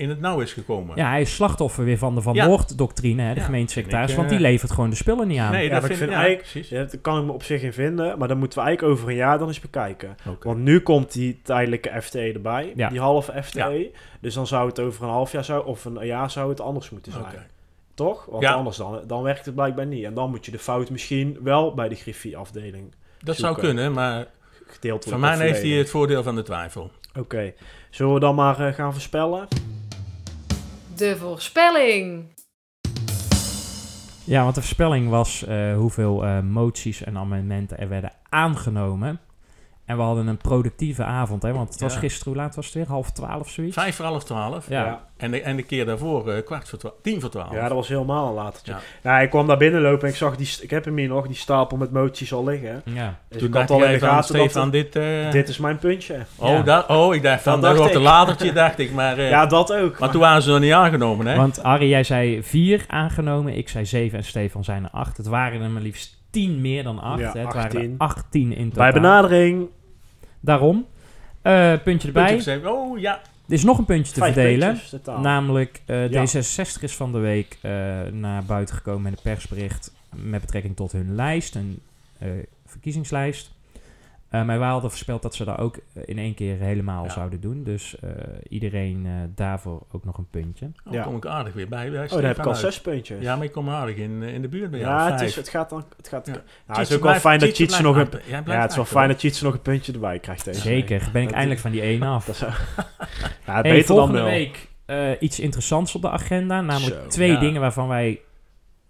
in het nauw is gekomen. Ja, hij is slachtoffer weer van de Van Ja. Noord-doctrine, hè, de Ja, gemeentesecretaris. ik, want die eh, levert gewoon de spullen niet aan. Nee, Ja, dat ik vind ja, eigenlijk, precies. ja, daar kan ik me op zich in vinden, maar dan moeten we eigenlijk over een jaar dan eens bekijken. Oké. Want nu komt die tijdelijke FTE erbij, Ja. die halve FTE. Dus dan zou het over een half jaar zou, of een jaar zou het anders moeten zijn. Oké. Toch? Want Ja. anders dan, dan werkt het blijkbaar niet. En dan moet je de fout misschien wel bij de Griffie-afdeling Dat zou kunnen, maar gedeeltelijk. voor mij heeft hij het voordeel van de twijfel. Oké, zullen we dan maar eh, gaan voorspellen? De voorspelling. Ja, want de voorspelling was eh, hoeveel eh, moties en amendementen er werden aangenomen. En we hadden een productieve avond, hè, want het was Ja. gisteren, hoe laat was het weer? Half twaalf, zoiets? Vijf voor half twaalf. Ja. En, de, en de keer daarvoor eh, kwart voor twaalf. Tien voor twaalf. Ja, dat was helemaal een latertje. Ja. Ja. ik kwam daar binnenlopen en ik zag die, ik heb hem hier nog, die stapel met moties al liggen. Ja. Dus Toen ik dacht had al in de van, gaten dat Stefan, dit... eh, dit is mijn puntje. Oh, Ja. dat, oh, ik dacht van, Dat wordt een ik. latertje, dacht ik. Maar, eh, Ja, dat ook. maar toen waren ze nog niet aangenomen, hè? Want Arie, jij zei vier aangenomen, ik zei zeven en Stefan zijn er acht. Het waren er maar liefst tien meer dan acht. Ja, hè. Het waren 18. er 18 in totaal. Bij benadering Daarom. Eh, puntje erbij. Puntje oh ja, Er is nog een puntje te vijf verdelen. puntjes. Namelijk, eh, Ja. D66 is van de week eh, naar buiten gekomen met een persbericht met betrekking tot hun lijst, een eh, verkiezingslijst. Eh, maar wij hadden voorspeld dat ze dat ook eh, in één keer helemaal Ja. zouden doen. Dus eh, iedereen eh, daarvoor ook nog een puntje. oh, Ja. kom ik aardig weer bij. bij oh, dan heb ik al uit. zes puntjes. Ja, maar ik kom aardig in, in de buurt bij jou. Ja, het, is, het gaat dan. Het, gaat, Ja. nou, het is ook wel fijn dat Tjitse nog een. Ja, het is wel fijn dat Tjitse nog een puntje erbij krijgt. Deze Zeker, week. ben ik Dat- eindelijk van die één af. *laughs* Dat is, *laughs* ja, Hey, beter dan volgende nul. week eh, iets interessants op de agenda. Namelijk Zo, twee ja. dingen waarvan wij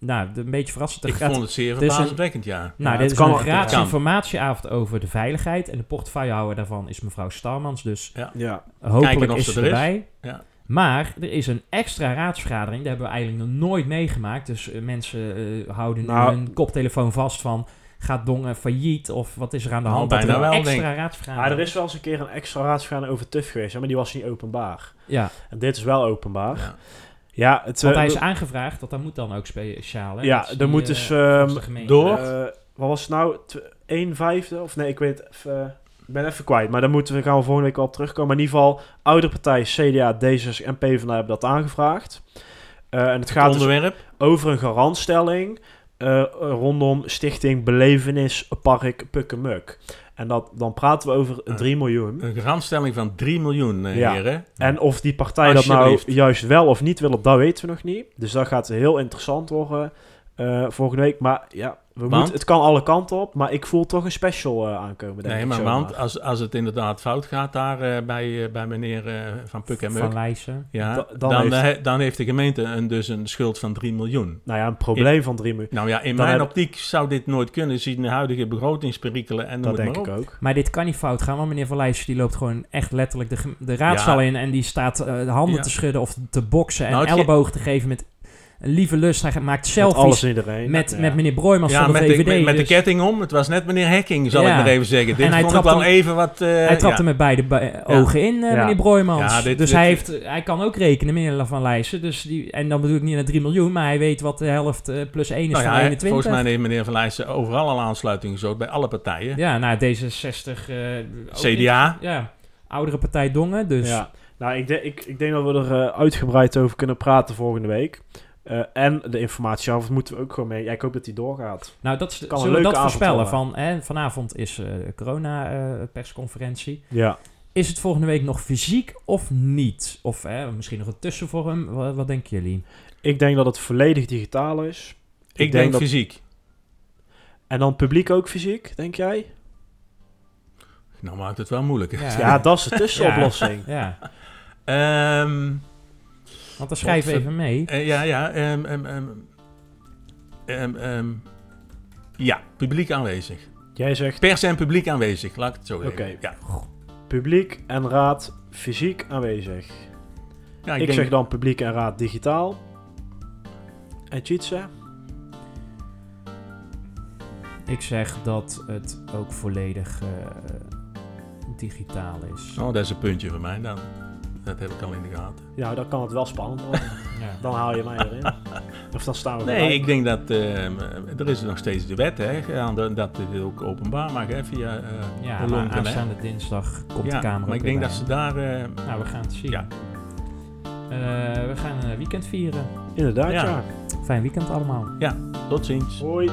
nou, een beetje verrassend... Ik gaat- vond het zeer er is een- verbazingwekkend, ja. Nou, Ja, dit het is kan een gratis kan. informatieavond over de veiligheid. En de portefeuillehouder daarvan is mevrouw Starmans. Dus ja. hopelijk is ze er is. erbij. Ja. Maar er is een extra raadsvergadering. Die hebben we eigenlijk nog nooit meegemaakt. Dus eh, mensen eh, houden nu Nou. hun koptelefoon vast van... Gaat Dongen failliet? Of wat is er aan de Nou, hand? dat er bijna een wel, extra raadsvergadering Ah, er is wel eens een keer een extra raadsvergadering over TUF geweest, maar die was niet openbaar. Ja, En dit is wel openbaar. Ja. Ja, het, want eh, hij is aangevraagd. Dat, dat moet dan ook speciaal. Hè? Ja, er niet, moet eh, dus, volgens ehm, door? eh, wat was het nou? Tw- 1 vijfde? Of nee, ik weet even, ik ben even kwijt. Maar daar moeten we, gaan we volgende week wel op terugkomen. Maar in ieder geval, oudere partijen, CDA, D66 en PvdA hebben dat aangevraagd. Eh, en het gaat dus onderwerp. over een garantstelling eh, rondom Stichting Belevenis Park Pukkemuk. En dat, dan praten we over Eh, 3 miljoen. Een garantstelling van 3 miljoen, eh, Ja. heren. En of die partijen dat nou juist wel of niet willen, dat weten we nog niet. Dus dat gaat heel interessant worden eh, volgende week. Maar ja, we Want? moeten, het kan alle kanten op. Maar ik voel toch een special eh, aankomen, denk Nee, maar want als, als het inderdaad fout gaat daar eh, bij, eh, bij meneer eh, Van Puk en Van Muk, Lijssen. ja, Da- dan, dan heeft, dan heeft de gemeente een, dus een schuld van 3 miljoen. Nou ja, een probleem van 3 miljoen. Nou ja, in Dan mijn heb- optiek zou dit nooit kunnen, zien de huidige begrotingsperikelen en noem Dat denk maar ik ook. Maar dit kan niet fout gaan, want meneer Van Lijssen die loopt gewoon echt letterlijk de, de raadzaal Ja. in en die staat de handen Ja. te schudden of te boksen en Nou, ge- ellebogen te geven met een lieve lust. Hij maakt Met selfies alles en iedereen. met, Ja. met meneer Broijmans Ja, van de met de, VVD. met, met de dus ketting om. Het was net meneer Hekking, zal Ja. ik maar even zeggen. Dit En hij vond ik trapte wel hem- even wat... eh, hij trapte ja. met beide ogen in, eh, Ja. meneer Broijmans. Ja, dit- dus dit- hij, heeft, hij kan ook rekenen, meneer Van Lijssen. Dus die, en dan bedoel ik niet naar 3 miljoen, maar hij weet wat de helft eh, plus 1 is Nou van ja, 21. volgens mij heeft meneer Van Lijssen overal al aansluiting gezocht bij alle partijen. Ja, nou D66... eh, ook CDA. Ja, oudere partij Dongen, dus... Ja. Nou, ik, denk ik, ik denk dat we er uitgebreid over kunnen praten volgende week. Eh, en de informatieavond moeten we ook gewoon mee. Ja, ik hoop dat die doorgaat. Nou, dat is, Kan een zullen we leuke dat voorspellen? Van, hè, vanavond is eh corona-persconferentie. Ja. is het volgende week nog fysiek of niet? Of hè, misschien nog een tussenvorm? Wat, wat denken jullie? Ik denk dat het volledig digitaal is. Ik, denk, dat- fysiek. En dan publiek ook fysiek, denk jij? Nou maakt het wel moeilijk. Ja. Ja, dat is de *laughs* tussenoplossing. Ja, Ehm, want dan schrijf Godver- even mee. eh, ja, ja. ehm, ehm, ehm, ehm, ehm, ja, publiek aanwezig. Jij zegt Pers en publiek aanwezig, laat ik het zo zeggen. Oké. Ja. publiek en raad fysiek aanwezig. Ja, ik denk- zeg dan publiek en raad digitaal. En Tjitse? Ik zeg dat het ook volledig eh, digitaal is. Oh, dat is een puntje voor mij dan. Dat heb ik al in de gaten. Ja, dan kan het wel spannend worden. Ja. Dan haal je mij erin. Of dan staan we Nee, ik denk dat ehm, er is nog steeds de wet, hè, dat dit ook openbaar mag, hè, via eh Ja, de maar aanstaande dinsdag komt Ja, de Kamer maar ik denk bij. dat ze daar... eh, Nou, we gaan het zien. Ja. Eh, we gaan een weekend vieren. Inderdaad, Ja. ja. Fijn weekend allemaal. tot ziens. Hoi.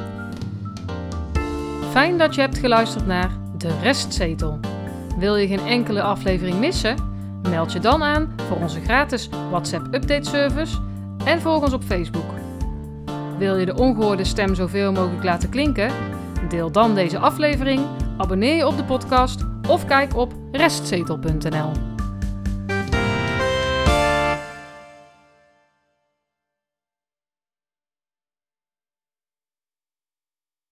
Fijn dat je hebt geluisterd naar De Restzetel. Wil je geen enkele aflevering missen? Meld je dan aan voor onze gratis WhatsApp update service en volg ons op Facebook. Wil je de ongehoorde stem zoveel mogelijk laten klinken? Deel dan deze aflevering, abonneer je op de podcast of kijk op restzetel.nl.